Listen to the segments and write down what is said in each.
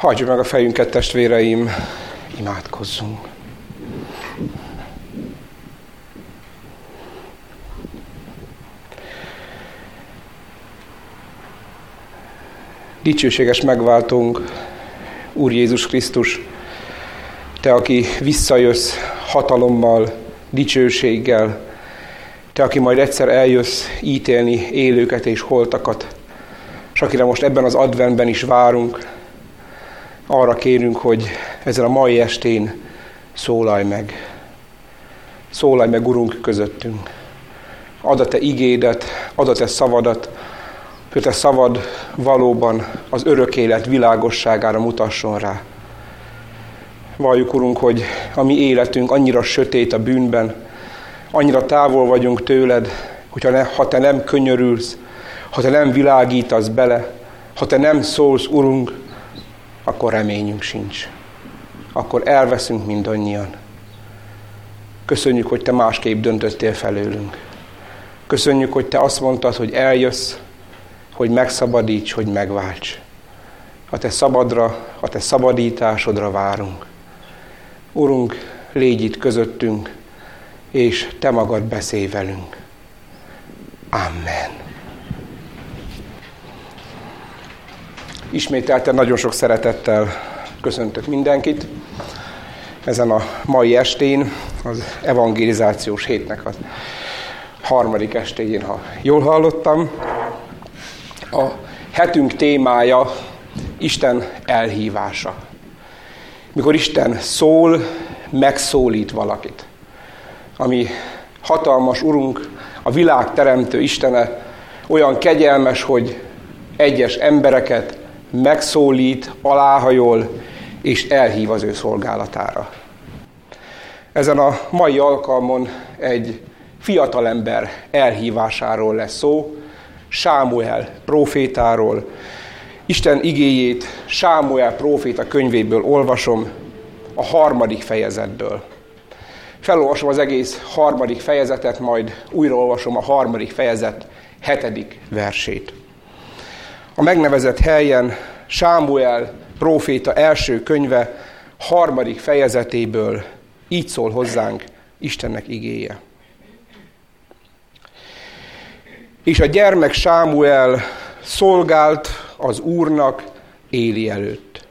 Hagyjuk meg a fejünket, testvéreim, imádkozzunk. Dicsőséges megváltunk, Úr Jézus Krisztus, Te, aki visszajössz hatalommal, dicsőséggel, Te, aki majd egyszer eljössz ítélni élőket és holtakat, és akire most ebben az adventben is várunk, arra kérünk, hogy ezen a mai estén szólalj meg. Szólalj meg, Urunk, közöttünk. Ad a Te igédet, ad a Te szavadat, hogy Te szavad valóban az örök élet világosságára mutasson rá. Valljuk, Urunk, hogy a mi életünk annyira sötét a bűnben, annyira távol vagyunk tőled, hogyha ne, ha Te nem könyörülsz, ha Te nem világítasz bele, ha Te nem szólsz, Urunk, akkor reményünk sincs. Akkor elveszünk mindannyian. Köszönjük, hogy Te másképp döntöttél felőlünk. Köszönjük, hogy Te azt mondtad, hogy eljössz, hogy megszabadíts, hogy megválts. A Te szabadra, a Te szabadításodra várunk. Urunk, légy itt közöttünk, és Te magad beszélj velünk. Amen. Ismételten nagyon sok szeretettel köszöntök mindenkit ezen a mai estén, az evangelizációs hétnek a harmadik estéjén, ha jól hallottam. A hetünk témája Isten elhívása. Mikor Isten szól, megszólít valakit. Ami hatalmas Urunk, a világ teremtő Istene olyan kegyelmes, hogy egyes embereket megszólít, aláhajol és elhív az ő szolgálatára. Ezen a mai alkalmon egy fiatalember elhívásáról lesz szó, Sámuel profétáról. Isten igéjét Sámuel proféta könyvéből olvasom, a harmadik fejezetből. Felolvasom az egész harmadik fejezetet, majd újraolvasom a harmadik fejezet hetedik versét. A megnevezett helyen Sámuel próféta első könyve harmadik fejezetéből így szól hozzánk Istennek igéje. És a gyermek Sámuel szolgált az Úrnak Éli előtt.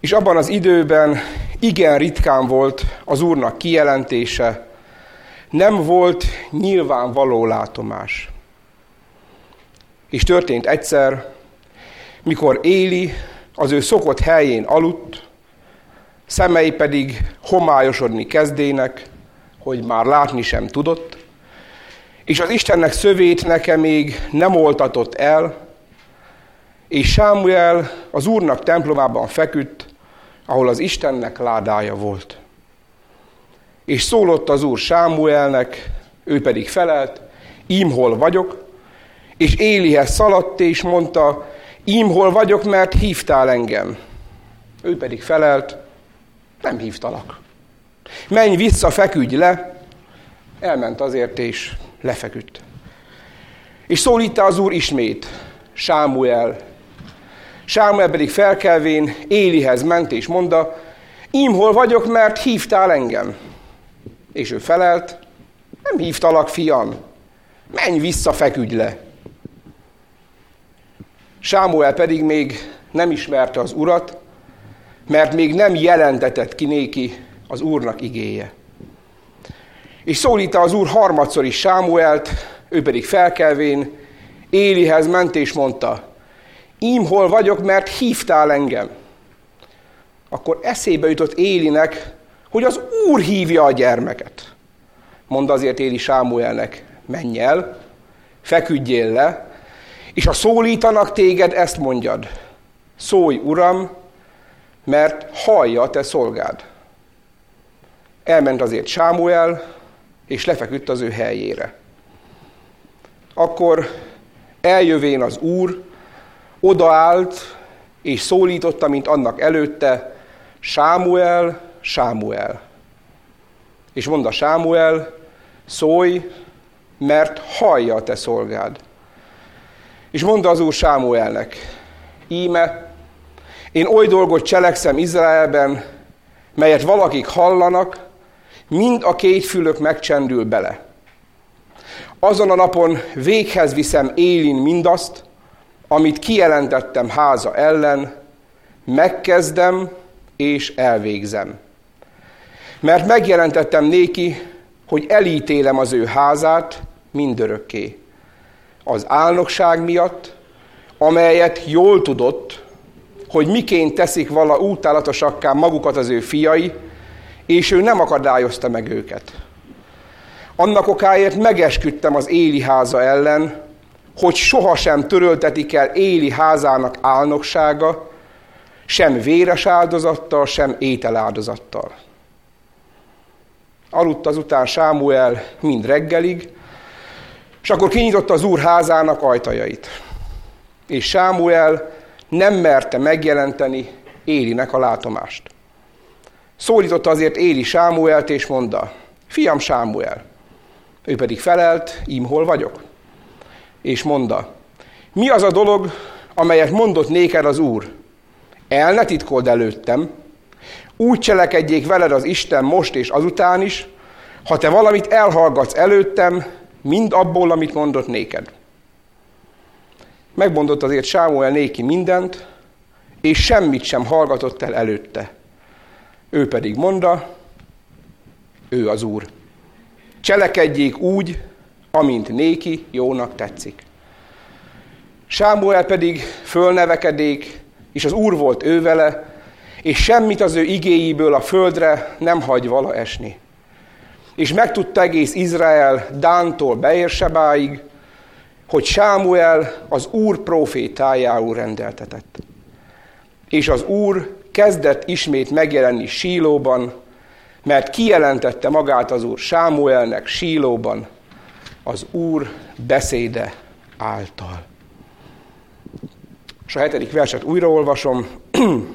És abban az időben igen ritkán volt az Úrnak kijelentése, nem volt nyilvánvaló látomás. És történt egyszer, mikor Éli az ő szokott helyén aludt, szemei pedig homályosodni kezdének, hogy már látni sem tudott, és az Istennek szövét nekem még nem oltatott el, és Sámuel az Úrnak templomában feküdt, ahol az Istennek ládája volt. És szólott az Úr Sámuelnek, ő pedig felelt, ím hol vagyok, és Élihez szaladt, és mondta, ím hol vagyok, mert hívtál engem. Ő pedig felelt, nem hívtalak. Menj vissza, feküdj le. Elment azért, és lefeküdt. És szólítta az úr ismét, Sámuel. Sámuel pedig felkelvén Élihez ment, és mondta, ím hol vagyok, mert hívtál engem. És ő felelt, nem hívtalak, fiam, menj vissza, feküdj le. Sámuel pedig még nem ismerte az urat, mert még nem jelentetett ki néki az úrnak igéje. És szólítta az úr harmadszor is Sámuelt, ő pedig felkelvén Élihez ment és mondta, ím hol vagyok, mert hívtál engem. Akkor eszébe jutott Élinek, hogy az úr hívja a gyermeket. Mond azért Éli Sámuelnek, menj el, feküdjél le, és ha szólítanak téged, ezt mondjad. Szólj, Uram, mert hallja te szolgád. Elment azért Sámuel, és lefeküdt az ő helyére. Akkor eljövén az úr, odaállt, és szólította, mint annak előtte, Sámuel, Sámuel. És mondta Sámuel, szólj, mert hallja te szolgád. És mondta az úr Sámuelnek, íme, Én oly dolgot cselekszem Izraelben, melyet valakik hallanak, mind a két fülök megcsendül bele. Azon a napon véghez viszem élin mindazt, amit kijelentettem háza ellen, megkezdem és elvégzem. Mert megjelentettem néki, hogy elítélem az ő házát mindörökké. Az álnokság miatt, amelyet jól tudott, hogy miként teszik vala útálatosakká magukat az ő fiai, és ő nem akadályozta meg őket. Annak okáért megesküdtem az Éli háza ellen, hogy sohasem töröltetik el Éli házának álnoksága, sem véres áldozattal, sem ételáldozattal. Aludt azután Sámuel mind reggelig, és akkor kinyitotta az úr házának ajtajait. És Sámuel nem merte megjelenteni Élinek a látomást. Szólította azért Éli Sámuelt, és mondta, fiam Sámuel. Ő pedig felelt, ím hol vagyok. És mondta, mi az a dolog, amelyet mondott néked az Úr? El ne titkold előttem, úgy cselekedjék veled az Isten most és azután is, ha te valamit elhallgatsz előttem, mind abból, amit mondott néked. Megmondott azért Sámuel néki mindent, és semmit sem hallgatott el előtte. Ő pedig mondta, ő az Úr. Cselekedjék úgy, amint néki jónak tetszik. Sámuel pedig fölnevekedék, és az Úr volt ő vele, és semmit az ő igéjéből a földre nem hagy vala esni. És megtudta egész Izrael Dántól Beérsebáig, hogy Sámuel az Úr profétájául rendeltetett. És az Úr kezdett ismét megjelenni Sílóban, mert kijelentette magát az Úr Sámuelnek Sílóban az Úr beszéde által. És a hetedik verset újraolvasom.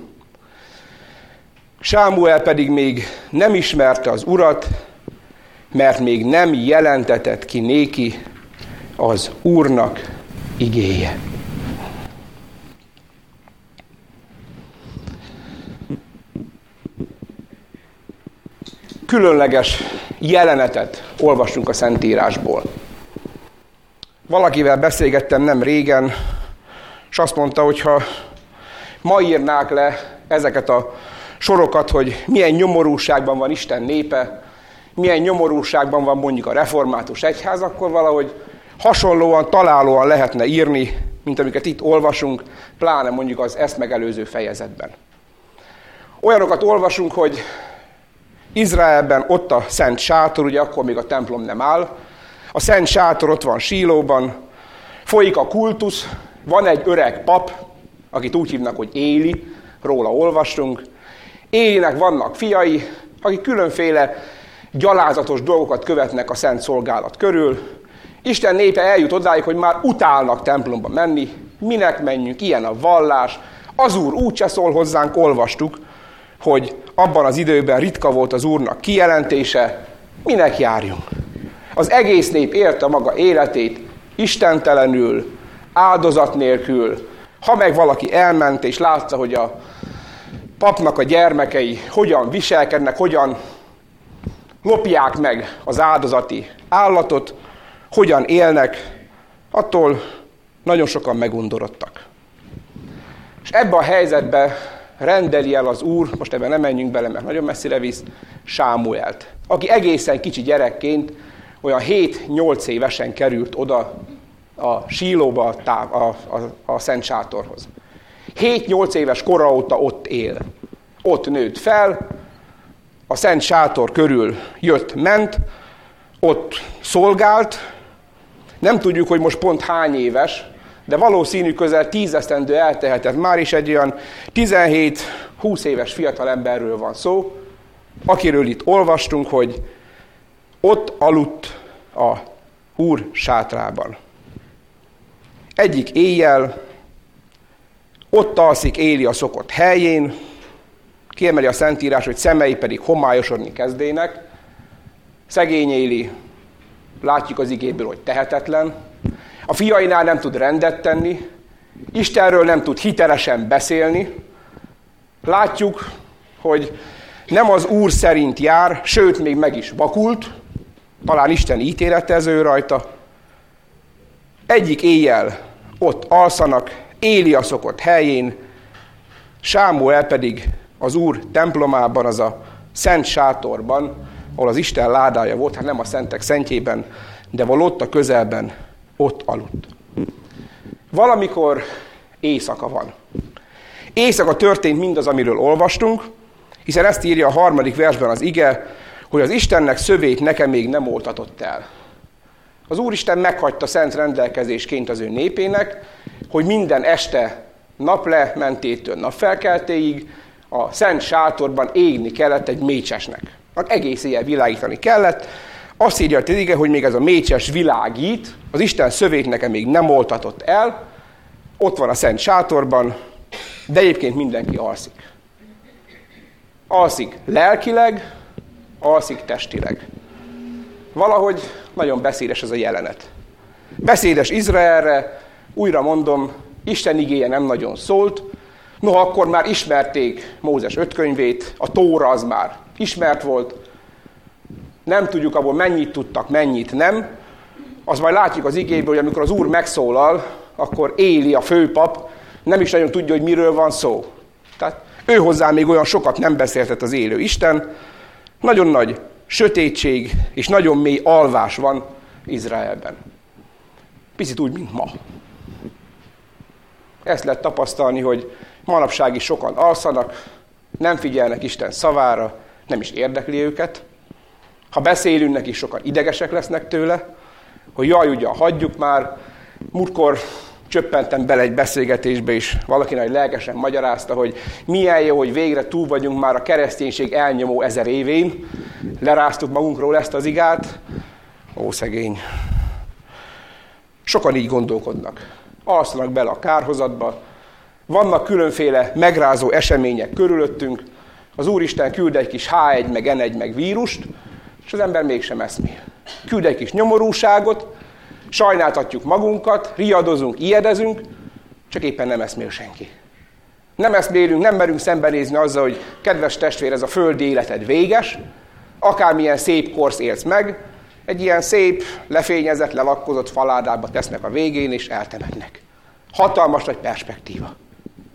Sámuel pedig még nem ismerte az urat, mert még nem jelentetett ki néki az Úrnak igéje. Különleges jelenetet olvastunk a Szentírásból. Valakivel beszélgettem nem régen, és azt mondta, hogy ha ma írnák le ezeket a sorokat, hogy milyen nyomorúságban van Isten népe, milyen nyomorúságban van mondjuk a református egyház, akkor valahogy hasonlóan, találóan lehetne írni, mint amiket itt olvasunk, pláne mondjuk az ezt megelőző fejezetben. Olyanokat olvasunk, hogy Izraelben ott a Szent Sátor, ugye akkor még a templom nem áll, a Szent Sátor ott van Sílóban, folyik a kultusz, van egy öreg pap, akit úgy hívnak, hogy Éli, róla olvastunk. Élinek vannak fiai, akik különféle gyalázatos dolgokat követnek a szent szolgálat körül. Isten népe eljut odáig, hogy már utálnak templomba menni, minek menjünk, ilyen a vallás. Az úr úgyse szól hozzánk, olvastuk, hogy abban az időben ritka volt az úrnak kijelentése, minek járjunk. Az egész nép érte maga életét istentelenül, áldozat nélkül. Ha meg valaki elment és látta, hogy a papnak a gyermekei hogyan viselkednek, hogyan lopják meg az áldozati állatot, hogyan élnek, attól nagyon sokan megundorodtak. És ebbe a helyzetbe rendeli el az Úr, most ebben nem menjünk bele, mert nagyon messzire visz, Sámuelt, aki egészen kicsi gyerekként, olyan 7-8 évesen került oda a sílóba a, a, a, a Szent Sátorhoz. 7-8 éves kora óta ott él. Ott nőtt fel, a Szent Sátor körül jött-ment, ott szolgált, nem tudjuk, hogy most pont hány éves, de valószínű közel tízesztendő eltehetett. Már is egy olyan 17-20 éves fiatal emberről van szó, akiről itt olvastunk, hogy ott aludt a úr sátrában. Egyik éjjel ott alszik Éli a szokott helyén, kiemeli a Szentírás, hogy szemei pedig homályosodni kezdének. Szegény Éli, látjuk az igéből, hogy tehetetlen. A fiainál nem tud rendet tenni, Istenről nem tud hitelesen beszélni, Látjuk, hogy nem az Úr szerint jár, sőt, még meg is vakult, talán Isten ítéletező rajta. Egyik éjjel ott alszanak, Élia szokott helyén, Sámuel pedig az Úr templomában, az a szent sátorban, ahol az Isten ládája volt, hát nem a szentek szentjében, de val ott a közelben, ott aludt. Valamikor éjszaka van. Éjszaka történt mindaz, amiről olvastunk, hiszen ezt írja a harmadik versben az ige, hogy az Istennek szövét nekem még nem oltatott el. Az Úristen meghagyta szent rendelkezésként az ő népének, hogy minden este naplementétől napfelkeltéig a szent sátorban égni kellett egy mécsesnek. Egész éjjel világítani kellett. Azt írja a ige, hogy még ez a mécses világít, az Isten szövét nekem még nem oltatott el, ott van a szent sátorban, de egyébként mindenki alszik. Alszik lelkileg, alszik testileg. Valahogy nagyon beszédes ez a jelenet. Beszédes Izraelre, újra mondom, Isten igéje nem nagyon szólt, noha akkor már ismerték Mózes öt könyvét, a Tóra az már ismert volt, nem tudjuk abból mennyit tudtak, mennyit nem, az majd látjuk az igéből, hogy amikor az Úr megszólal, akkor Éli a főpap, nem is nagyon tudja, hogy miről van szó. Tehát ő hozzá még olyan sokat nem beszéltet az élő Isten. Nagyon nagy sötétség és nagyon mély alvás van Izraelben. Picit úgy, mint ma. Ezt lehet tapasztalni, hogy manapság is sokan alszanak, nem figyelnek Isten szavára, nem is érdekli őket. Ha beszélünk neki, sokan idegesek lesznek tőle, hogy jaj, ugye, hagyjuk már. Múltkor csöppentem bele egy beszélgetésbe is, valaki nagy lelkesen magyarázta, hogy milyen jó, hogy végre túl vagyunk már a kereszténység elnyomó ezer évén. Leráztuk magunkról ezt az igát. Ó, szegény. Sokan így gondolkodnak. Alszanak bele a kárhozatba. Vannak különféle megrázó események körülöttünk. Az Úristen küld egy kis H1, meg N1, meg vírust, és az ember mégsem eszmél. Küld egy kis nyomorúságot, sajnáltatjuk magunkat, riadozunk, ijedezünk, csak éppen nem eszmél senki. Nem eszmélünk, nem merünk szembenézni azzal, hogy kedves testvér, ez a földi életed véges, akármilyen szép korsz élsz meg, egy ilyen szép, lefényezett, lelakkozott faládába tesznek a végén, és eltemetnek. Hatalmas nagy perspektíva.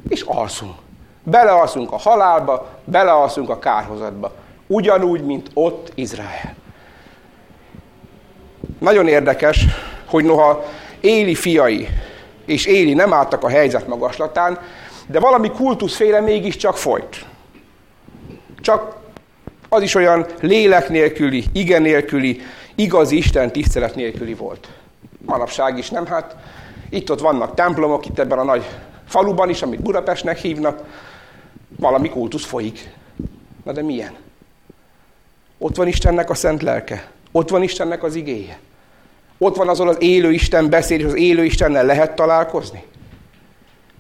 És alszunk. Belealszunk a halálba, belealszunk a kárhozatba. Ugyanúgy, mint ott Izrael. Nagyon érdekes, hogy noha Éli fiai és Éli nem álltak a helyzet magaslatán, de valami kultuszféle mégiscsak folyt. Csak az is olyan lélek nélküli, igen nélküli, igazi Isten tisztelet nélküli volt. Manapság is nem, hát itt-ott vannak templomok, itt ebben a nagy faluban is, amit Budapestnek hívnak, valami kultusz folyik. Na de milyen? Ott van Istennek a szent lelke. Ott van Istennek az igéje. Ott van azon az élő Isten beszéd, és az élő Istennel lehet találkozni.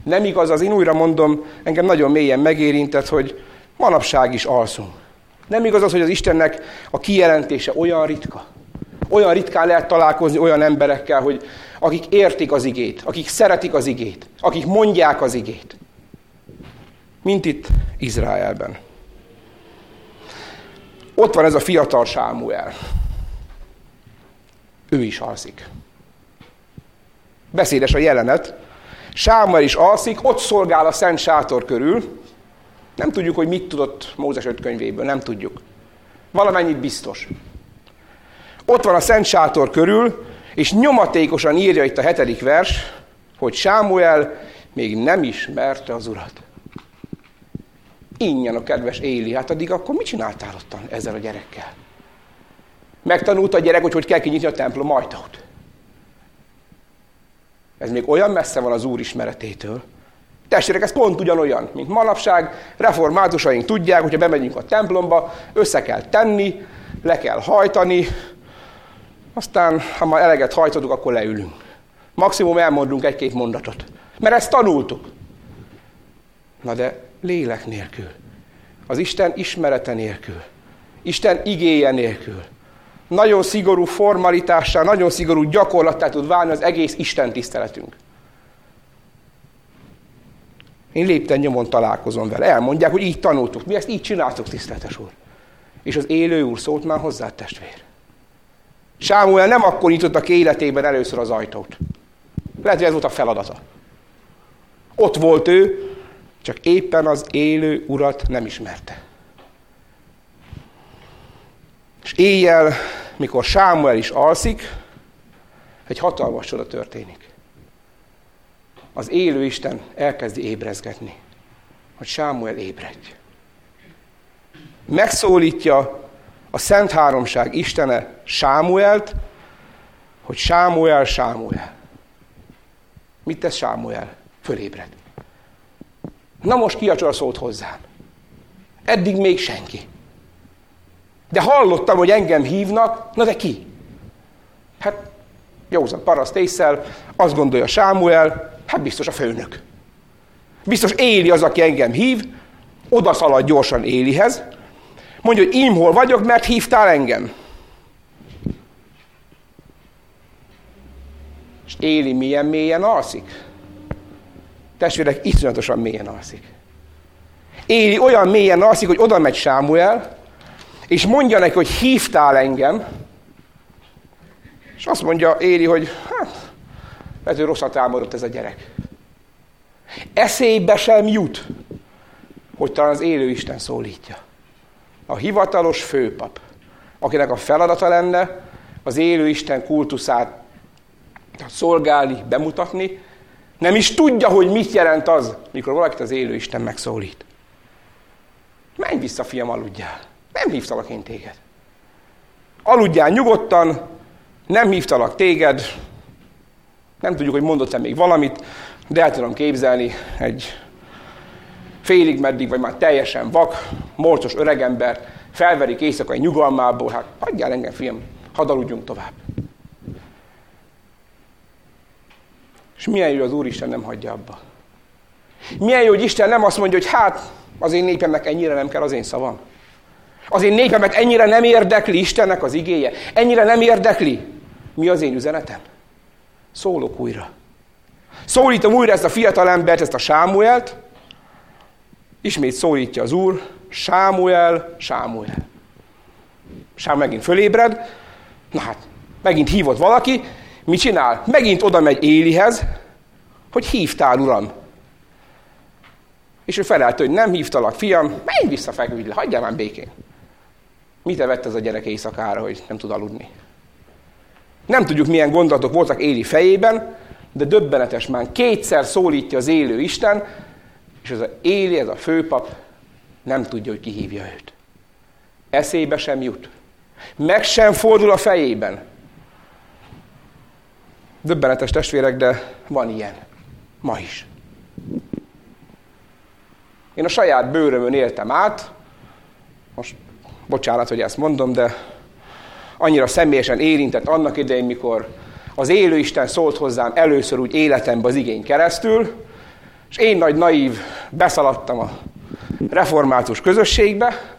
Nem igaz az, én újra mondom, engem nagyon mélyen megérintett, hogy manapság is alszunk. Nem igaz az, hogy az Istennek a kijelentése olyan ritka. Olyan ritkán lehet találkozni olyan emberekkel, hogy akik értik az igét, akik szeretik az igét, akik mondják az igét. Mint itt Izraelben. Ott van ez a fiatal Sámuel ő is alszik. Beszédes a jelenet. Sámuel is alszik, ott szolgál a szent sátor körül. Nem tudjuk, hogy mit tudott Mózes öt könyvéből, nem tudjuk. Valamennyit biztos. Ott van a szent sátor körül, és nyomatékosan írja itt a hetedik vers, hogy Sámuel még nem ismerte az urat. Ingyen a kedves Éli, hát addig akkor mit csináltál ottan ezzel a gyerekkel? Megtanulta a gyerek, hogy hogy kell kinyitni a templom ajtót. Ez még olyan messze van az Úr ismeretétől. Testvérek, ez pont ugyanolyan, mint manapság. Reformátusaink tudják, hogyha bemegyünk a templomba, össze kell tenni, le kell hajtani, aztán, ha már eleget hajtottuk, akkor leülünk. Maximum elmondunk egy-két mondatot. Mert ezt tanultuk. Na de lélek nélkül. Az Isten ismerete nélkül. Isten igéje nélkül nagyon szigorú formalitással, nagyon szigorú gyakorlattá tud válni az egész Isten tiszteletünk. Én lépten nyomon találkozom vele. Elmondják, hogy így tanultuk. Mi ezt így csináltuk, tiszteletes úr. És az élő úr szólt már hozzá, testvér. Sámuel nem akkor nyitottak életében először az ajtót. Lehet, hogy ez volt a feladata. Ott volt ő, csak éppen az élő urat nem ismerte. És éjjel, mikor Sámuel is alszik, egy hatalmas csoda történik. Az élő Isten elkezdi ébrezgetni, hogy Sámuel ébredj. Megszólítja a Szent Háromság Istene Sámuelt, hogy Sámuel, Sámuel. Mit tesz Sámuel? Fölébred. Na most ki a szólt hozzám? Eddig még senki. De hallottam, hogy engem hívnak, na de ki? Hát józan paraszt észsel, azt gondolja Sámuel, hát biztos a főnök. Biztos Éli az, aki engem hív, oda szalad gyorsan Élihez, mondja, hogy én hol vagyok, mert hívtál engem. És Éli milyen mélyen alszik? Testvérek, iszonyatosan mélyen alszik. Éli olyan mélyen alszik, hogy oda megy Sámuel, és mondja neki, hogy hívtál engem, és azt mondja Éli, hogy hát, lehet, hogy rosszat álmodott ez a gyerek. Eszébe sem jut, hogy talán az élő Isten szólítja. A hivatalos főpap, akinek a feladata lenne az élő Isten kultuszát szolgálni, bemutatni, nem is tudja, hogy mit jelent az, mikor valakit az élő Isten megszólít. Menj vissza, fiam, aludjál. Nem hívtalak én téged. Aludjál nyugodtan, nem hívtalak téged, nem tudjuk, hogy mondott-e még valamit, de el tudom képzelni egy félig meddig, vagy már teljesen vak, morcos öregember, felverik éjszakai nyugalmából, hát hagyjál engem, fiam, hadd aludjunk tovább. És milyen jó, az Úristen nem hagyja abba. Milyen jó, hogy Isten nem azt mondja, hogy hát az én népemnek ennyire nem kell az én szavam. Az én népemet ennyire nem érdekli Istennek az igéje. Ennyire nem érdekli. Mi az én üzenetem? Szólok újra. Szólítom újra ezt a fiatal embert, ezt a Sámuelt. Ismét szólítja az Úr. Sámuel, Sámuel. Sám megint fölébred. Na hát, megint hívott valaki, Mit csinál? Megint oda megy Élihez, hogy hívtál, uram. És ő felállt, hogy nem hívtalak, fiam, menj vissza, feküdj le, hagyjál már békén. Mit evett ez a gyerek éjszakára, hogy nem tud aludni? Nem tudjuk, milyen gondolatok voltak Éli fejében, de döbbenetes már. Kétszer szólítja az élő Isten, és ez a Éli, ez a főpap nem tudja, hogy kihívja őt. Eszébe sem jut. Meg sem fordul a fejében, Döbbenetes testvérek, de van ilyen. Ma is. Én a saját bőrömön éltem át, most bocsánat, hogy ezt mondom, de annyira személyesen érintett annak idején, mikor az élő Isten szólt hozzám először úgy életembe az igény keresztül, és én nagy naív beszaladtam a református közösségbe,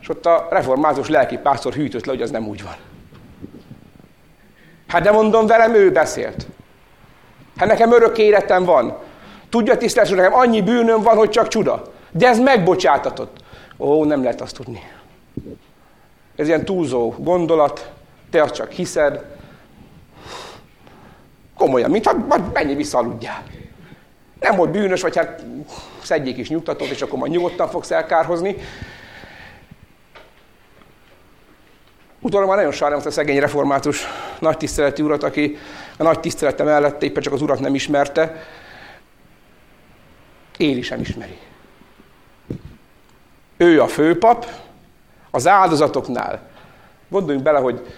és ott a református lelkipásztor hűtött le, hogy az nem úgy van. Hát de mondom, velem ő beszélt. Hát nekem örök életem van. Tudja, tisztelt, nekem annyi bűnöm van, hogy csak csuda. De ez megbocsátatott. Ó, nem lehet azt tudni. Ez ilyen túlzó gondolat, te azt csak hiszed. Komolyan, mintha menj vissza. Nem volt bűnös, vagy hát szedjék is nyugtatót, és akkor majd nyugodtan fogsz elkárhozni. Utólag már nagyon sajnálom a szegény református nagy tiszteleti urat, aki a nagy tisztelete mellett éppen csak az urat nem ismerte. Éli sem ismeri. Ő a főpap, az áldozatoknál. Gondoljunk bele, hogy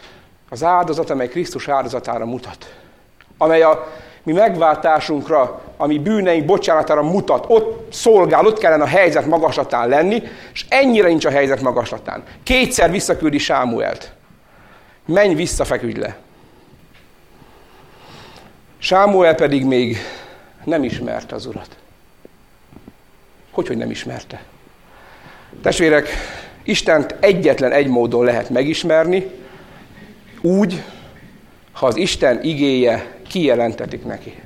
az áldozat, amely Krisztus áldozatára mutat. Amely a mi megváltásunkra, ami bűneink bocsánatára mutat, ott szolgál, ott kellene a helyzet magaslatán lenni, és ennyire nincs a helyzet magaslatán. Kétszer visszaküldi Sámuelt. Menj vissza, feküdj le. Sámuel pedig még nem ismerte az urat. Hogy, hogy nem ismerte? Testvérek, Istent egyetlen egy módon lehet megismerni, úgy, ha az Isten igéje kijelentetik neki.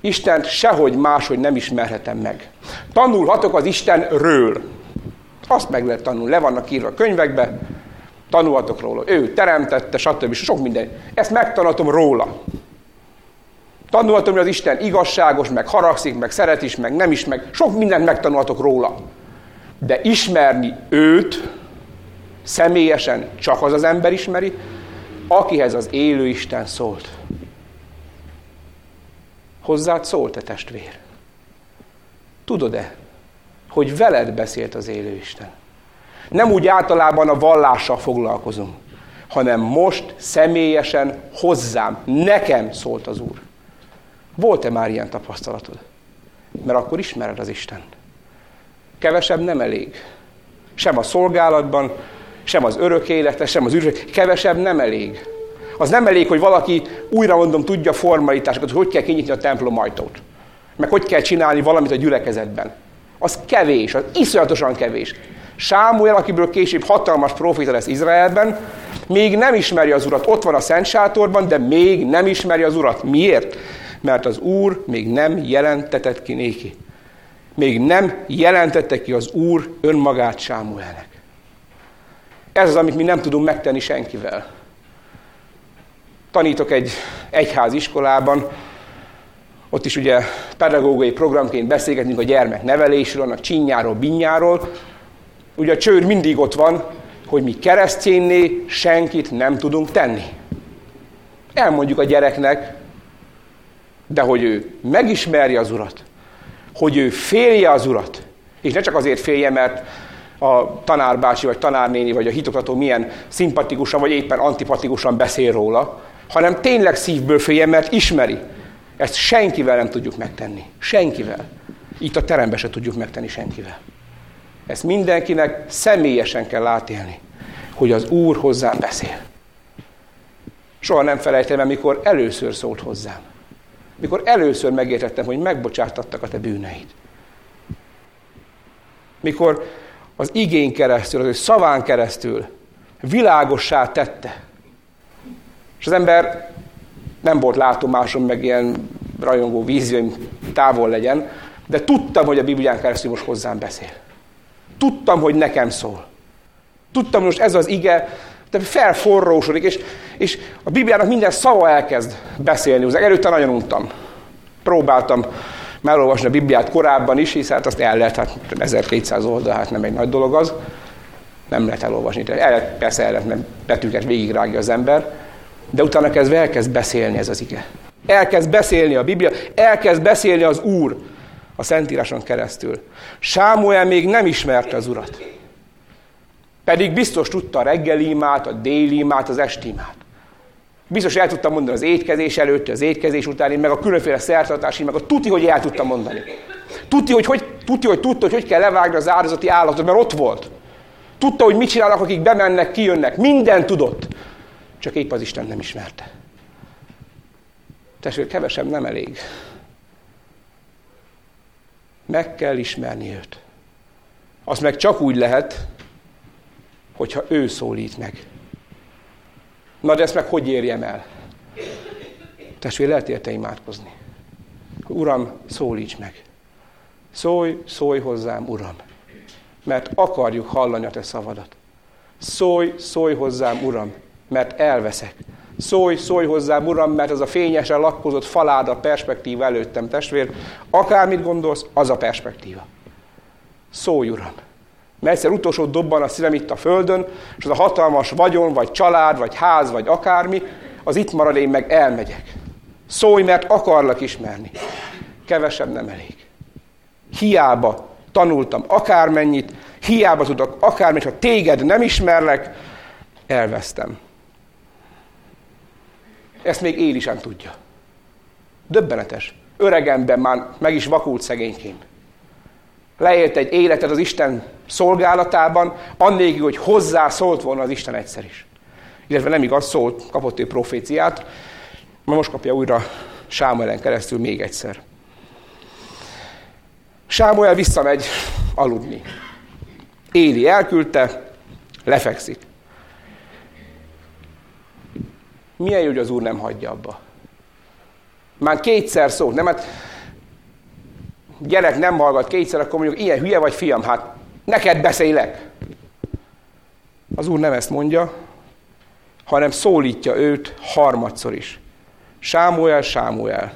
Istent sehogy máshogy nem ismerhetem meg. Tanulhatok az Istenről. Azt meg lehet tanulni, le vannak írva a könyvekbe, tanulhatok róla. Ő teremtette, stb. Sok minden. Ezt megtanulhatom róla. Tanulhatom, hogy az Isten igazságos, meg haragszik, meg szeret is, meg nem is, meg sok mindent megtanulhatok róla. De ismerni őt személyesen csak az az ember ismeri, akihez az élő Isten szólt. Hozzád szólt-e testvér? Tudod-e, hogy veled beszélt az élő Isten? Nem úgy általában a vallással foglalkozunk, hanem most személyesen hozzám, nekem szólt az Úr. Volt-e már ilyen tapasztalatod? Mert akkor ismered az Isten. Kevesebb nem elég. Sem a szolgálatban, sem az örök életre, sem az űrre. Kevesebb nem elég. Az nem elég, hogy valaki újra mondom tudja formalitásokat, hogy hogy kell kinyitni a templom ajtót. Meg hogy kell csinálni valamit a gyülekezetben. Az kevés, az iszonyatosan kevés. Sámuel, akiből később hatalmas profita lesz Izraelben, még nem ismeri az urat. Ott van a Szent Sátorban, de még nem ismeri az urat. Miért? Mert az Úr még nem jelentetett ki néki. Még nem jelentette ki az Úr önmagát Sámuelnek. Ez az, amit mi nem tudunk megtenni senkivel. Tanítok egy egyház iskolában, ott is ugye pedagógiai programként beszélgetünk a gyermek nevelésről, a csinyáról, binyáról. Ugye a csőr mindig ott van, hogy mi keresztényné senkit nem tudunk tenni. Elmondjuk a gyereknek, de hogy ő megismerje az Urat, hogy ő félje az Urat, és ne csak azért félje, mert a tanárbácsi, vagy tanárnéni, vagy a hitoktató milyen szimpatikusan, vagy éppen antipatikusan beszél róla, hanem tényleg szívből félje, mert ismeri. Ezt senkivel nem tudjuk megtenni. Senkivel. Itt a teremben se tudjuk megtenni senkivel. Ezt mindenkinek személyesen kell átélni, hogy az Úr hozzám beszél. Soha nem felejtem el, mikor először szólt hozzám. Mikor először megértettem, hogy megbocsátattak a te bűneid. Mikor az igény keresztül, az ő szaván keresztül világossá tette. És az ember nem volt látomásom, meg ilyen rajongó vízióim távol legyen, de tudtam, hogy a Biblián keresztül most hozzám beszél. Tudtam, hogy nekem szól. Tudtam, hogy most ez az ige de felforrósodik, és, és a Bibliának minden szava elkezd beszélni. Az előtte nagyon untam. Próbáltam elolvasni a Bibliát korábban is, hiszen hát azt el lehet, hát 1200 oldal, hát nem egy nagy dolog az. Nem lehet elolvasni. El, persze el lehet, mert betűket végigrágja az ember, de utána kezdve elkezd beszélni ez az ige. Elkezd beszélni a Biblia, elkezd beszélni az Úr a Szentíráson keresztül. Sámuel még nem ismerte az Urat. Pedig biztos tudta a reggeli imát, a déli imát, az esti imát. Biztos el tudtam mondani az étkezés előtt, az étkezés utáni, meg a különféle szertartási, meg a tuti, hogy el tudtam mondani. Tuti, hogy, hogy, tuti, hogy tudta, hogy hogy kell levágni az áldozati állatot, mert ott volt. Tudta, hogy mit csinálnak, akik bemennek, kijönnek. Minden tudott. Csak épp az Isten nem ismerte. Tessék, kevesebb nem elég. Meg kell ismerni őt. Az meg csak úgy lehet, hogyha ő szólít meg. Na de ezt meg hogy érjem el? Testvér, lehet érte imádkozni. Uram, szólíts meg. Szólj, szólj hozzám, Uram. Mert akarjuk hallani a te szavadat. Szólj, szólj hozzám, Uram, mert elveszek. Szólj, szólj hozzám, Uram, mert ez a fényesen lakkozott falád a perspektíva előttem, testvér. Akármit gondolsz, az a perspektíva. Szólj, Uram mert egyszer utolsó dobban a szívem itt a földön, és az a hatalmas vagyon, vagy család, vagy ház, vagy akármi, az itt marad, én meg elmegyek. Szólj, mert akarlak ismerni. Kevesebb nem elég. Hiába tanultam akármennyit, hiába tudok akármennyit, ha téged nem ismerlek, elvesztem. Ezt még Éli sem tudja. Döbbenetes. Öregemben már meg is vakult szegényként leélt egy életet az Isten szolgálatában, annélkül, hogy hozzá szólt volna az Isten egyszer is. Illetve nem igaz, szólt, kapott ő proféciát, ma most kapja újra Sámuelen keresztül még egyszer. Sámuel visszamegy aludni. Éli elküldte, lefekszik. Milyen jó, hogy az Úr nem hagyja abba. Már kétszer szólt, nem? Hát gyerek nem hallgat kétszer, akkor mondjuk ilyen hülye vagy fiam, hát neked beszélek. Az úr nem ezt mondja, hanem szólítja őt harmadszor is. Sámuel, Sámuel.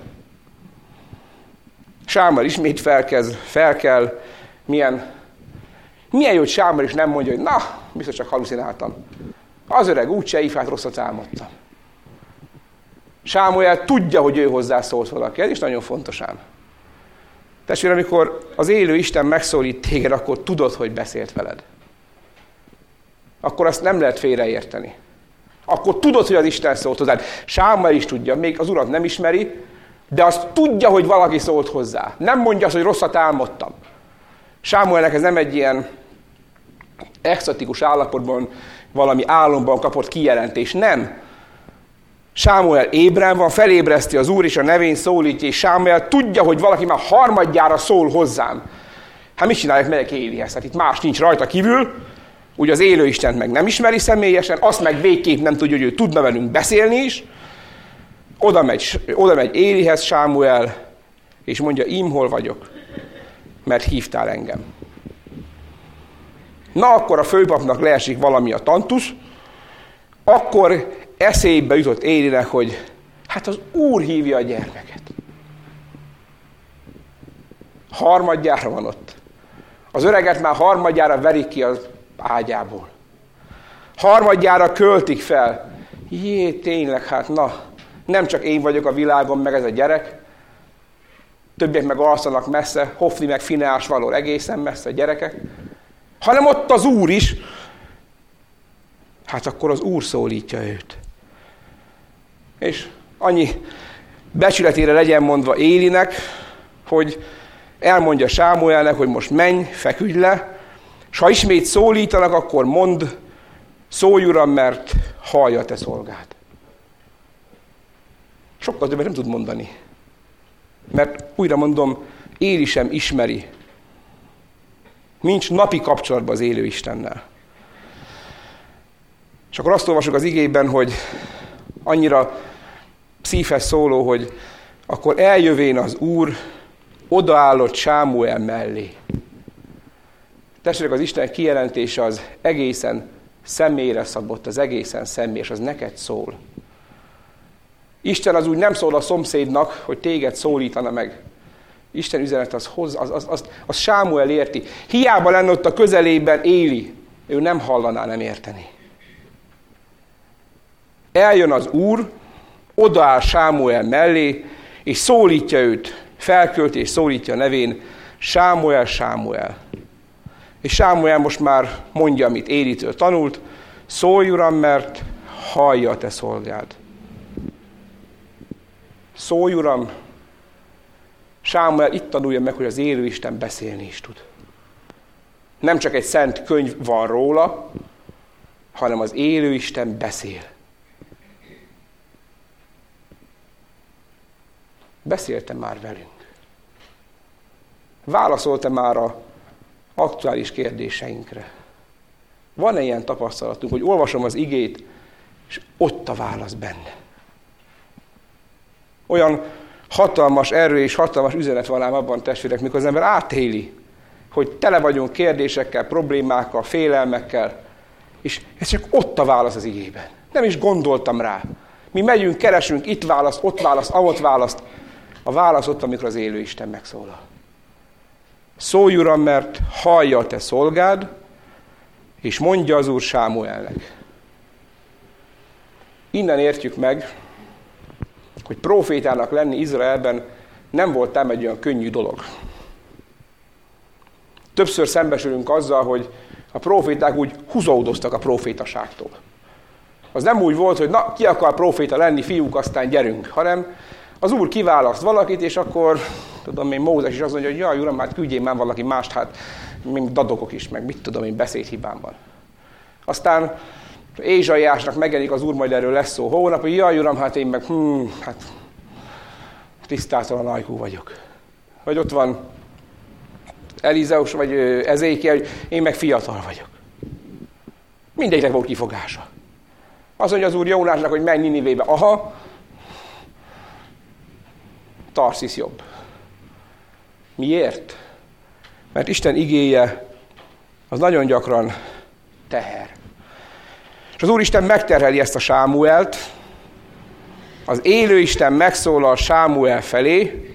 Sámuel ismét felkezd, felkel, milyen, milyen jó, hogy Sámuel is nem mondja, hogy na, biztos csak halucináltam. Az öreg úgyse ifát rosszat álmodtam. Sámuel tudja, hogy ő hozzászólt valaki. Ez is nagyon fontos ám. Testvére, amikor az élő Isten megszólít téged, akkor tudod, hogy beszélt veled. Akkor azt nem lehet félreérteni. Akkor tudod, hogy az Isten szólt hozzád. Sámuel is tudja, még az urat nem ismeri, de azt tudja, hogy valaki szólt hozzá. Nem mondja azt, hogy rosszat álmodtam. Sámuelnek ez nem egy ilyen exotikus állapotban, valami álomban kapott kijelentés. Nem. Sámuel ébren van, felébreszti az Úr, és a nevén szólítja, és Sámuel tudja, hogy valaki már harmadjára szól hozzám. Hát mit csinálják, megyek Élihez? Hát itt más nincs rajta kívül, ugye az élő Istent meg nem ismeri személyesen, azt meg végképp nem tudja, hogy ő tudna velünk beszélni is. Oda megy, oda megy Élihez Sámuel, és mondja, im hol vagyok, mert hívtál engem. Na akkor a főpapnak leesik valami a tantusz, akkor eszébe jutott Élinek, hogy hát az Úr hívja a gyermeket. Harmadjára van ott. Az öreget már harmadjára verik ki az ágyából. Harmadjára költik fel. Jé, tényleg, hát na, nem csak én vagyok a világon, meg ez a gyerek, többiek meg alszanak messze, Hofni meg Fineás való egészen messze a gyerekek, hanem ott az Úr is, hát akkor az Úr szólítja őt. És annyi becsületére legyen mondva Élinek, hogy elmondja Sámuelnek, hogy most menj, feküdj le, és ha ismét szólítanak, akkor mond, szólj uram, mert hallja te szolgát. Sokkal többet nem tud mondani. Mert újra mondom, Éli sem ismeri. Nincs napi kapcsolatban az élő Istennel. És akkor azt olvasok az igében, hogy annyira szívhez szóló, hogy akkor eljövén az Úr, odaállott Sámuel mellé. Testvérek, az Isten kijelentése az egészen személyre szabott, az egészen személy, és az neked szól. Isten az úgy nem szól a szomszédnak, hogy téged szólítana meg. Isten üzenet az, hoz, az, az, az, az Sámuel érti. Hiába lenne ott a közelében Éli, ő nem hallaná, nem érteni. Eljön az Úr, odaáll Sámuel mellé, és szólítja őt, felkölt és szólítja a nevén, Sámuel, Sámuel. És Sámuel most már mondja, amit Élitől tanult, szólj Uram, mert hallja a te szolgád. Szólj Uram, Sámuel itt tanulja meg, hogy az élő Isten beszélni is tud. Nem csak egy szent könyv van róla, hanem az élő Isten beszél. Beszélte már velünk. Válaszolta már a aktuális kérdéseinkre. Van-e ilyen tapasztalatunk, hogy olvasom az igét, és ott a válasz benne? Olyan hatalmas erő és hatalmas üzenet van ám abban, testvérek, mikor az ember átéli, hogy tele vagyunk kérdésekkel, problémákkal, félelmekkel, és ez csak ott a válasz az igében. Nem is gondoltam rá. Mi megyünk, keresünk, itt választ, ott választ, ahott választ. A válasz ott, amikor az élő Isten megszólal. Szólj, Uram, mert hallja a te szolgád, és mondja az Úr Sámuelnek. Innen értjük meg, hogy profétának lenni Izraelben nem volt ám egy olyan könnyű dolog. Többször szembesülünk azzal, hogy a proféták úgy húzódoztak a profétaságtól. Az nem úgy volt, hogy na, ki akar proféta lenni, fiúk, aztán gyerünk, hanem az Úr kiválaszt valakit, és akkor, tudom én, Mózes is azt mondja, hogy jaj, Uram, hát küldjél már valaki mást, hát mint dadogok is, meg mit tudom én, beszédhibám van. Aztán Ézsaiásnak megjelenik az Úr, majd erről lesz szó hónap, hogy jaj, Uram, hát én meg, hmm, hát tisztátalan ajkú vagyok. Vagy ott van Elizeus, vagy Ezékiel, hogy én meg fiatal vagyok. Mindegyiknek volt kifogása. Azt mondja az Úr Jónásnak, hogy menj Ninivébe. Aha, Tarsis jobb. Miért? Mert Isten igéje az nagyon gyakran teher. És az Úristen megterheli ezt a Sámuelt, az élő Isten megszólal Sámuel felé,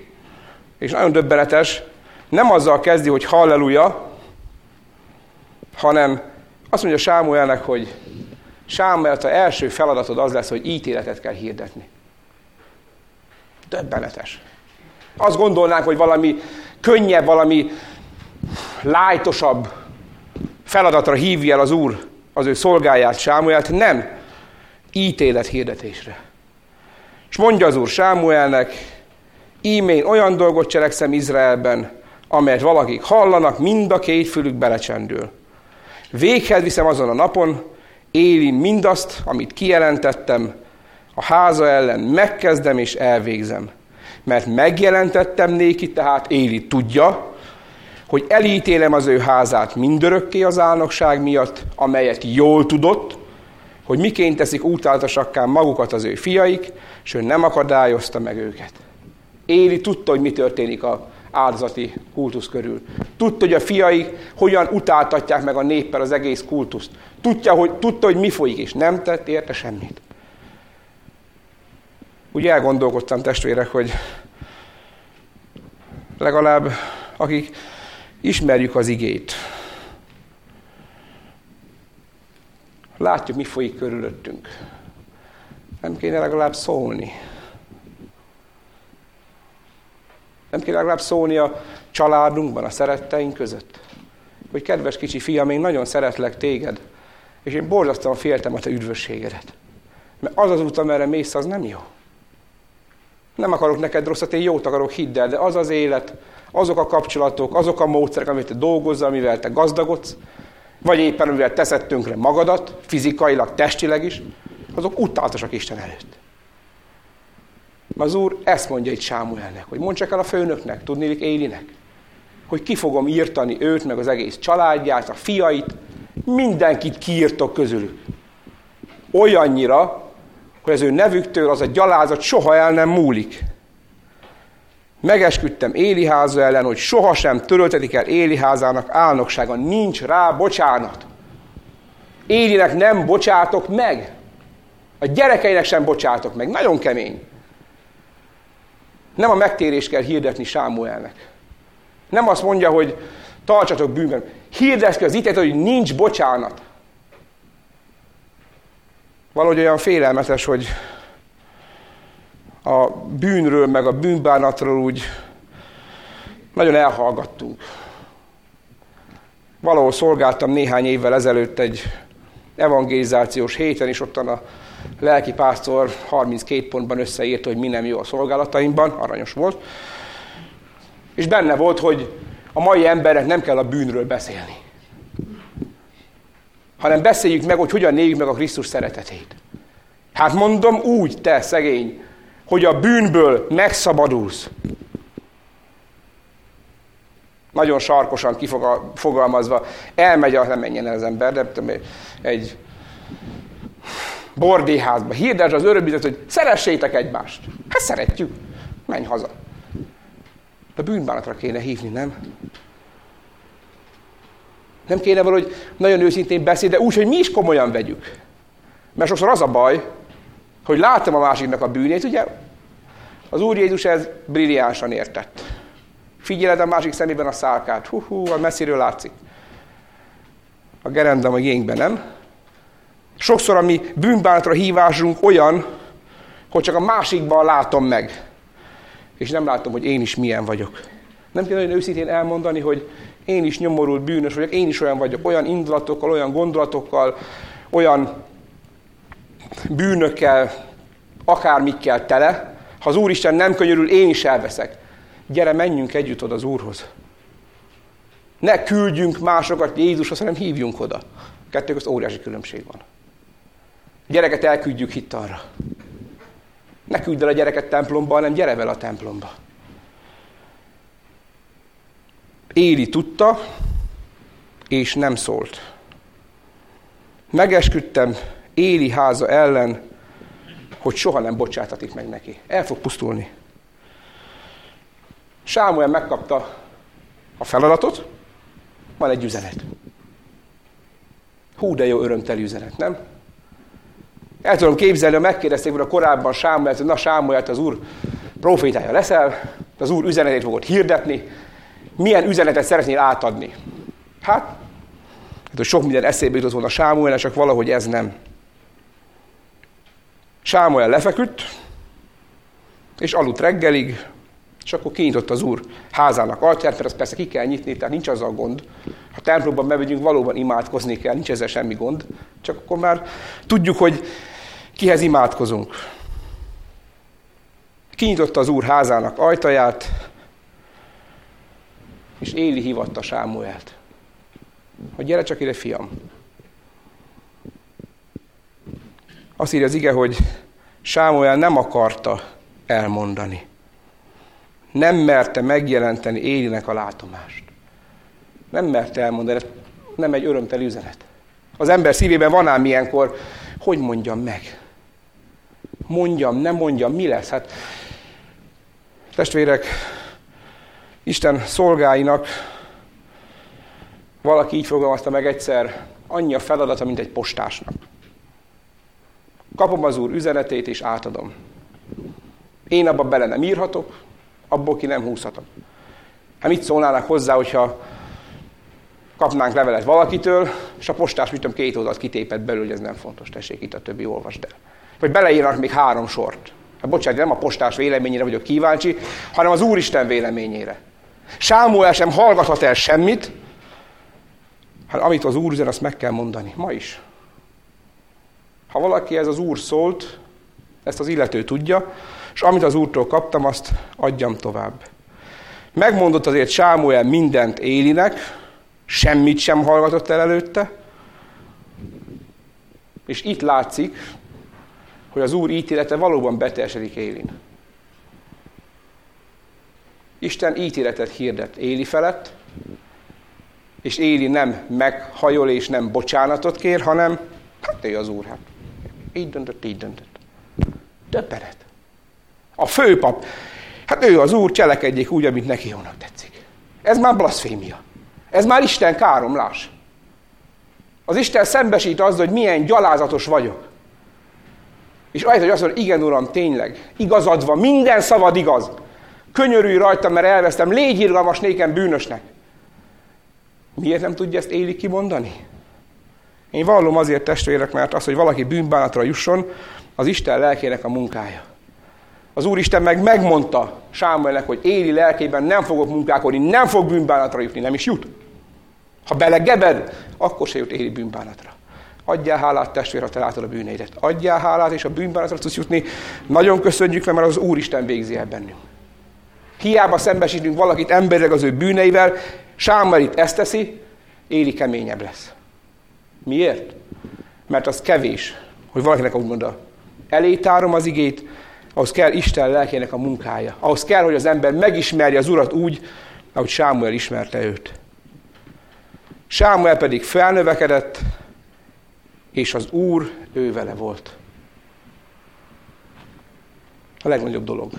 és nagyon döbbenetes, nem azzal kezdi, hogy halleluja, hanem azt mondja Sámuelnek, hogy Sámuel, a első feladatod az lesz, hogy ítéletet kell hirdetni. Döbbenetes. Azt gondolnánk, hogy valami könnyebb, valami lájtosabb feladatra hívja el az Úr az ő szolgáját, Sámuelt. Nem. Ítélet hirdetésre. És mondja az Úr Sámuelnek, ímén olyan dolgot cselekszem Izraelben, amelyet valakik hallanak, mind a két fülük belecsendül. Véghez viszem azon a napon, Éli mindazt, amit kijelentettem, a háza ellen megkezdem és elvégzem. Mert megjelentettem néki, tehát Éli tudja, hogy elítélem az ő házát mindörökké az álnokság miatt, amelyet jól tudott, hogy miként teszik útáltasakká magukat az ő fiaik, és ő nem akadályozta meg őket. Éli tudta, hogy mi történik a áldozati kultusz körül. Tudta, hogy a fiai hogyan utáltatják meg a néppel az egész kultuszt. Tudja, hogy, tudta, hogy mi folyik, és nem tett érte semmit. Úgy elgondolkodtam, testvérek, hogy legalább akik ismerjük az igét, látjuk, mi folyik körülöttünk. Nem kéne legalább szólni. Nem kéne legalább szólni a családunkban, a szeretteink között. Hogy kedves kicsi fiam, én nagyon szeretlek téged, és én borzasztóan féltem a te üdvösségedet. Mert az az út, amerre mész, az nem jó. Nem akarok neked rosszat, én jót akarok, hidd el, de az az élet, azok a kapcsolatok, azok a módszerek, amit te dolgozzal, amivel te gazdagodsz, vagy éppen amivel teszed tönkre magadat, fizikailag, testileg is, azok utáltosak Isten előtt. Az Úr ezt mondja itt Sámuelnek, hogy mondj csak el a főnöknek, tudnélik Élinek, hogy ki fogom írtani őt, meg az egész családját, a fiait, mindenkit kiírtok közülük. Olyannyira, hogy az ő nevüktől az a gyalázat soha el nem múlik. Megesküdtem Éli háza ellen, hogy sohasem töröltetik el Éli házának álnoksága. Nincs rá bocsánat. Élinek nem bocsátok meg. A gyerekeinek sem bocsátok meg. Nagyon kemény. Nem a megtérést kell hirdetni Sámuelnek. Nem azt mondja, hogy tartsatok bűnben. Hirdesz az ítélet, hogy nincs bocsánat. Valahogy olyan félelmetes, hogy a bűnről, meg a bűnbánatról úgy nagyon elhallgattunk. Valahol szolgáltam néhány évvel ezelőtt egy evangelizációs héten, és ottan a lelki pásztor 32 pontban összeírta, hogy mi nem jó a szolgálataimban, aranyos volt. És benne volt, hogy a mai embernek nem kell a bűnről beszélni, hanem beszéljük meg, hogy hogyan éljük meg a Krisztus szeretetét. Hát mondom úgy, te szegény, hogy a bűnből megszabadulsz. Nagyon sarkosan kifogalmazva, elmegy, nem menjen el az ember, de egy bordéházba. Hirdesd az öröbbizet, hogy szeressétek egymást. Hát szeretjük. Menj haza. De bűnbánatra kéne hívni, nem? Nem kéne valahogy nagyon őszintén beszélni, de úgy, hogy mi is komolyan vegyük. Mert sokszor az a baj, hogy látom a másiknak a bűnét, ugye? Az Úr Jézus ez brilliánsan értett. Figyeled a másik szemében a szálkát. Hú, hú, a messziről látszik. A gerendam a génkben, nem? Sokszor a mi bűnbánatra hívásunk olyan, hogy csak a másikban látom meg. És nem látom, hogy én is milyen vagyok. Nem kell nagyon őszintén elmondani, hogy én is nyomorult bűnös vagyok, én is olyan vagyok, olyan indulatokkal, olyan gondolatokkal, olyan bűnökkel, akármikkel tele. Ha az Úristen nem könyörül, én is elveszek. Gyere, menjünk együtt oda az Úrhoz. Ne küldjünk másokat Jézushoz, hanem hívjunk oda. Kettő közt óriási különbség van. A gyereket elküldjük hitt arra. Ne küld el a gyereket templomba, hanem gyere vele a templomba. Éli tudta, és nem szólt. Megesküdtem Éli háza ellen, hogy soha nem bocsátatik meg neki. El fog pusztulni. Sámuel megkapta a feladatot, van egy üzenet. Hú, de jó örömteli üzenet, nem? El tudom képzelni, ha megkérdezték volna korábban Sámuelt, hogy na Sámuelt, az úr profétája leszel, az úr üzenetét fogod hirdetni, milyen üzenetet szeretnél átadni? Hát, hát hogy sok minden eszébe jutott volna Sámuel, csak valahogy ez nem. Sámuel lefeküdt, és aludt reggelig, és akkor kinyitott az úr házának ajtaját, mert azt persze ki kell nyitni, tehát nincs az a gond. Ha templomban bemegyünk, valóban imádkozni kell, nincs ezzel semmi gond. Csak akkor már tudjuk, hogy kihez imádkozunk. Kinyitotta az úr házának ajtaját, és Éli hívatta Sámuelt. Hogy gyere csak ide, fiam. Azt írja az ige, hogy Sámuel nem akarta elmondani. Nem merte megjelenteni Élinek a látomást. Nem merte elmondani, ez nem egy örömteli üzenet. Az ember szívében van ám ilyenkor, hogy mondjam meg? Mondjam, nem mondjam, mi lesz? Hát, testvérek, Isten szolgáinak valaki így fogalmazta meg egyszer, annyi a feladata, mint egy postásnak. Kapom az Úr üzenetét, és átadom. Én abba bele nem írhatok, abból ki nem húzhatok. Hát mit szólnának hozzá, hogyha kapnánk levelet valakitől, és a postás, mit tudom, két oldalt kitépett belül, hogy ez nem fontos, tessék, itt a többi olvasd el. Vagy beleírnak még három sort. Hát bocsánat, nem a postás véleményére vagyok kíváncsi, hanem az Úristen véleményére. Sámuel sem hallgathat el semmit, hát amit az Úr üzen, azt meg kell mondani. Ma is. Ha valaki ez az Úr szólt, ezt az illető tudja, és amit az Úrtól kaptam, azt adjam tovább. Megmondott azért Sámuel mindent Élinek, semmit sem hallgatott el előtte, és itt látszik, hogy az Úr ítélete valóban beteljesedik Élin. Isten ítéletet hirdet Éli felett, és Éli nem meghajol és nem bocsánatot kér, hanem hát ő az Úr, hát így döntött, így döntött. Döbbenet. A főpap, hát ő az Úr, cselekedjék úgy, amit neki jónak tetszik. Ez már blaszfémia. Ez már Isten káromlás. Az Isten szembesít azzal, hogy milyen gyalázatos vagyok. És ahelyett, hogy azt mondja, igen, Uram, tényleg, igazad van, minden szavad igaz. Könyörülj rajtam, mert elvesztem, légy irgalmas nékem bűnösnek. Miért nem tudja ezt Éli kimondani? Én vallom azért testvérek, mert az, hogy valaki bűnbánatra jusson, az Isten lelkének a munkája. Az Úristen meg megmondta Sámuelnek, hogy Éli lelkében nem fogok munkálkodni, nem fog bűnbánatra jutni, nem is jut. Ha belegebed, akkor se jut Éli bűnbánatra. Adjál hálát, testvér, ha te látod a bűneidet. Adjál hálát, és a bűnbánatra tudsz jutni. Nagyon köszönjük, mert az Úristen végzi el bennünk. Hiába szembesítünk valakit emberileg az ő bűneivel, Sámuel itt ezt teszi, Éli keményebb lesz. Miért? Mert az kevés, hogy valakinek úgy mondja, elétárom az igét, ahhoz kell Isten lelkének a munkája. Ahhoz kell, hogy az ember megismerje az Urat úgy, ahogy Sámuel ismerte őt. Sámuel pedig felnövekedett, és az Úr ő vele volt. A legnagyobb dolog.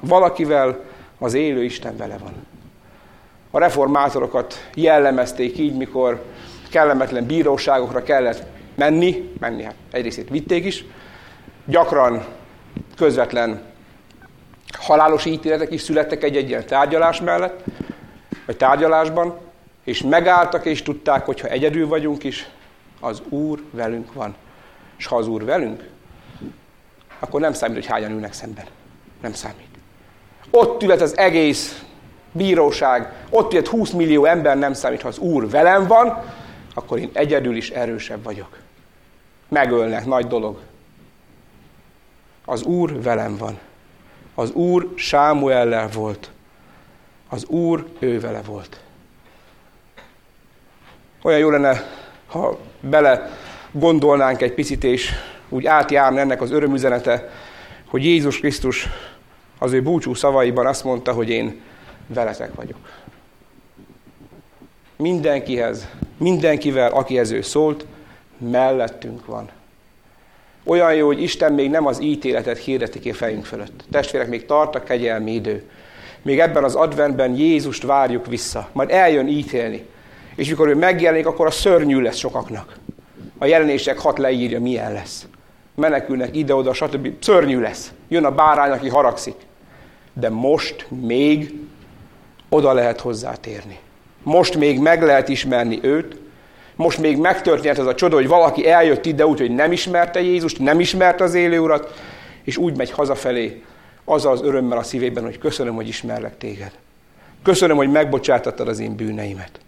Valakivel az élő Isten vele van. A reformátorokat jellemezték így, mikor kellemetlen bíróságokra kellett menni, menni, hát egyrészt vitték is, gyakran közvetlen halálos ítéletek is születtek egy-egy ilyen tárgyalás mellett, vagy tárgyalásban, és megálltak és tudták, hogy ha egyedül vagyunk is, az Úr velünk van. És ha az Úr velünk, akkor nem számít, hogy hányan ülnek szemben. Nem számít. Ott ülhet az egész bíróság, ott ülhet 20 millió ember, nem számít, ha az Úr velem van, akkor én egyedül is erősebb vagyok. Megölnek, nagy dolog. Az Úr velem van. Az Úr Sámuellel volt. Az Úr ő vele volt. Olyan jó lenne, ha bele gondolnánk egy picit, és úgy átjárna ennek az örömüzenete, hogy Jézus Krisztus az ő búcsú szavaiban azt mondta, hogy én veletek vagyok. Mindenkihez, mindenkivel, akihez ő szólt, mellettünk van. Olyan jó, hogy Isten még nem az ítéletet hirdeti ki fejünk fölött. Testvérek, még tart a kegyelmi idő. még ebben az adventben Jézust várjuk vissza, majd eljön ítélni. És mikor ő megjelenik, akkor a szörnyű lesz sokaknak. A jelenések hat leírja, milyen lesz. Menekülnek ide-oda, stb. Szörnyű lesz. Jön a bárány, aki haragszik. De most még oda lehet hozzátérni. Most még meg lehet ismerni őt, most még megtörtént ez a csoda, hogy valaki eljött ide úgy, hogy nem ismerte Jézust, nem ismerte az élő urat, és úgy megy hazafelé, azzal az örömmel a szívében, hogy köszönöm, hogy ismerlek téged. Köszönöm, hogy megbocsátottad az én bűneimet.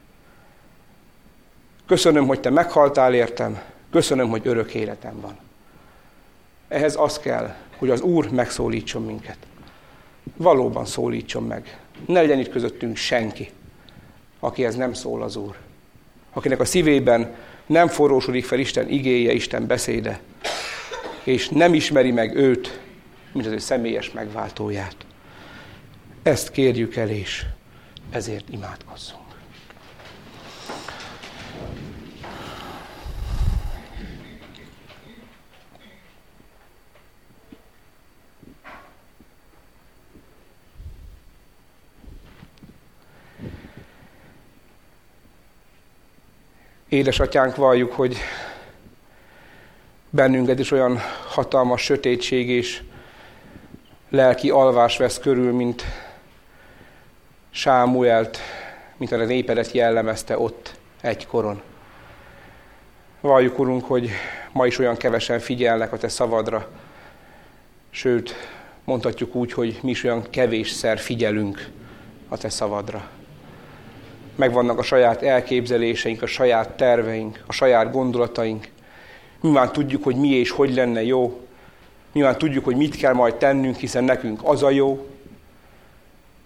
Köszönöm, hogy te meghaltál értem, köszönöm, hogy örök életem van. Ehhez az kell, hogy az Úr megszólítson minket. Valóban szólítson meg. Ne legyen itt közöttünk senki, akihez nem szól az Úr. Akinek a szívében nem forrósodik fel Isten igéje, Isten beszéde, és nem ismeri meg őt, mint az ő személyes megváltóját. Ezt kérjük el, és ezért imádkozzunk. Édesatyánk valljuk, hogy bennünket is olyan hatalmas sötétség és lelki alvás vesz körül, mint Sámuelt, mint a népedet jellemezte ott egykoron. Valljuk, Urunk, hogy ma is olyan kevesen figyelnek a Te szavadra, sőt, mondhatjuk úgy, hogy mi is olyan kevésszer figyelünk a Te szavadra megvannak a saját elképzeléseink, a saját terveink, a saját gondolataink. Nyilván tudjuk, hogy mi és hogy lenne jó. Nyilván tudjuk, hogy mit kell majd tennünk, hiszen nekünk az a jó,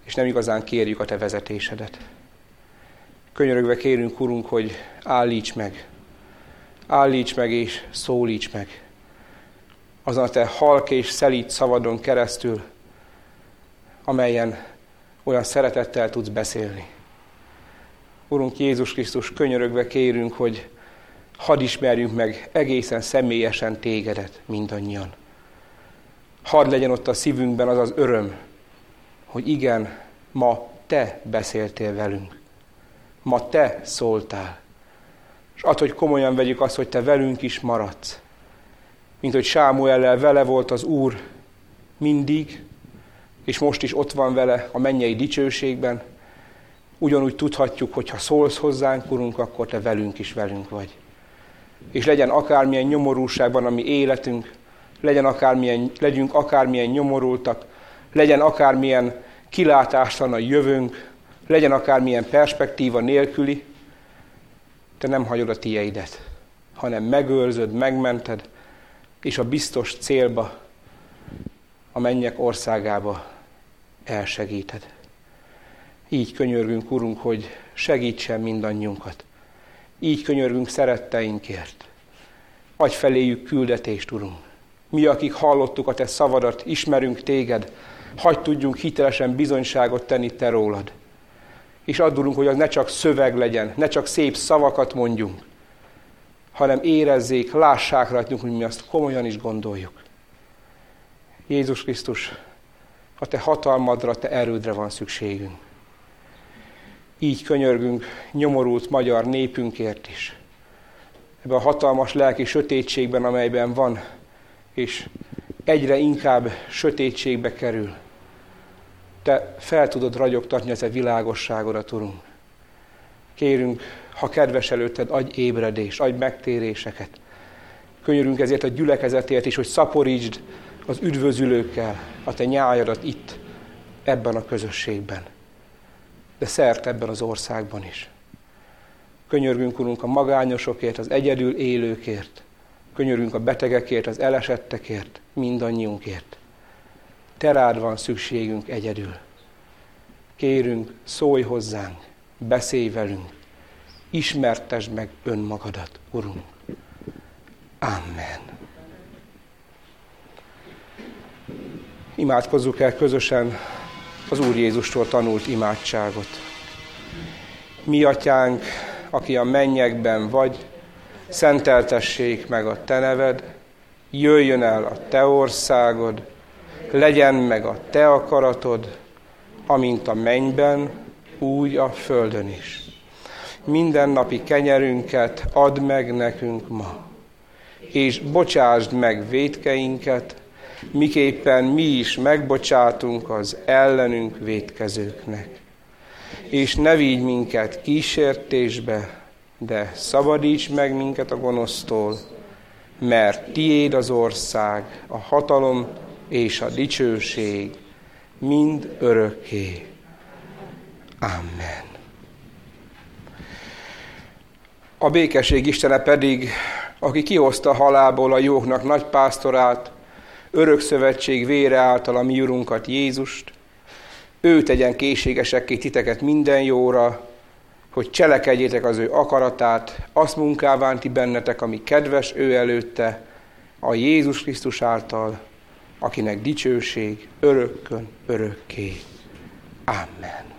és nem igazán kérjük a Te vezetésedet. Könyörögve kérünk, Urunk, hogy állíts meg. Állíts meg és szólíts meg. Azon a Te halk és szelíd szavadon keresztül, amelyen olyan szeretettel tudsz beszélni. Urunk Jézus Krisztus, könyörögve kérünk, hogy hadd ismerjünk meg egészen személyesen tégedet mindannyian. Hadd legyen ott a szívünkben az az öröm, hogy igen, ma te beszéltél velünk. Ma te szóltál. És ad, hogy komolyan vegyük azt, hogy te velünk is maradsz. Mint hogy Sámuellel vele volt az Úr mindig, és most is ott van vele a mennyei dicsőségben, Ugyanúgy tudhatjuk, hogy ha szólsz hozzánk, Urunk, akkor Te velünk is velünk vagy. És legyen akármilyen nyomorúságban a mi életünk, legyen akármilyen, legyünk akármilyen nyomorultak, legyen akármilyen kilátástalan a jövőnk, legyen akármilyen perspektíva nélküli, te nem hagyod a tieidet, hanem megőrzöd, megmented, és a biztos célba, a mennyek országába elsegíted. Így könyörgünk, Urunk, hogy segítsen mindannyiunkat. Így könyörgünk szeretteinkért. Adj feléjük küldetést, Urunk. Mi, akik hallottuk a Te szavadat, ismerünk Téged, hagy tudjunk hitelesen bizonyságot tenni Te rólad. És addulunk, hogy az ne csak szöveg legyen, ne csak szép szavakat mondjunk, hanem érezzék, lássák rajtunk, hogy mi azt komolyan is gondoljuk. Jézus Krisztus, a Te hatalmadra, Te erődre van szükségünk. Így könyörgünk nyomorult magyar népünkért is. Ebben a hatalmas lelki sötétségben, amelyben van, és egyre inkább sötétségbe kerül. Te fel tudod ragyogtatni ezt a világosságodat, Urunk. Kérünk, ha kedves előtted, adj ébredést, adj megtéréseket. Könyörünk ezért a gyülekezetért is, hogy szaporítsd az üdvözülőkkel a te nyájadat itt, ebben a közösségben de szert ebben az országban is. Könyörgünk, Urunk, a magányosokért, az egyedül élőkért. Könyörgünk a betegekért, az elesettekért, mindannyiunkért. Te rád van szükségünk egyedül. Kérünk, szólj hozzánk, beszélj velünk, ismertesd meg önmagadat, Urunk. Amen. Imádkozzuk el közösen az Úr Jézustól tanult imádságot. Mi atyánk, aki a mennyekben vagy, szenteltessék meg a te neved, jöjjön el a te országod, legyen meg a te akaratod, amint a mennyben, úgy a földön is. Mindennapi kenyerünket add meg nekünk ma, és bocsásd meg védkeinket, miképpen mi is megbocsátunk az ellenünk védkezőknek. És ne vigy minket kísértésbe, de szabadíts meg minket a gonosztól, mert tiéd az ország, a hatalom és a dicsőség, mind örökké. Amen. A békesség Istene pedig, aki kihozta halából a jóknak nagy pásztorát, örök szövetség vére által a mi Urunkat Jézust, ő tegyen készségesekké titeket minden jóra, hogy cselekedjétek az ő akaratát, azt munkáván ti bennetek, ami kedves ő előtte, a Jézus Krisztus által, akinek dicsőség örökkön örökké. Amen.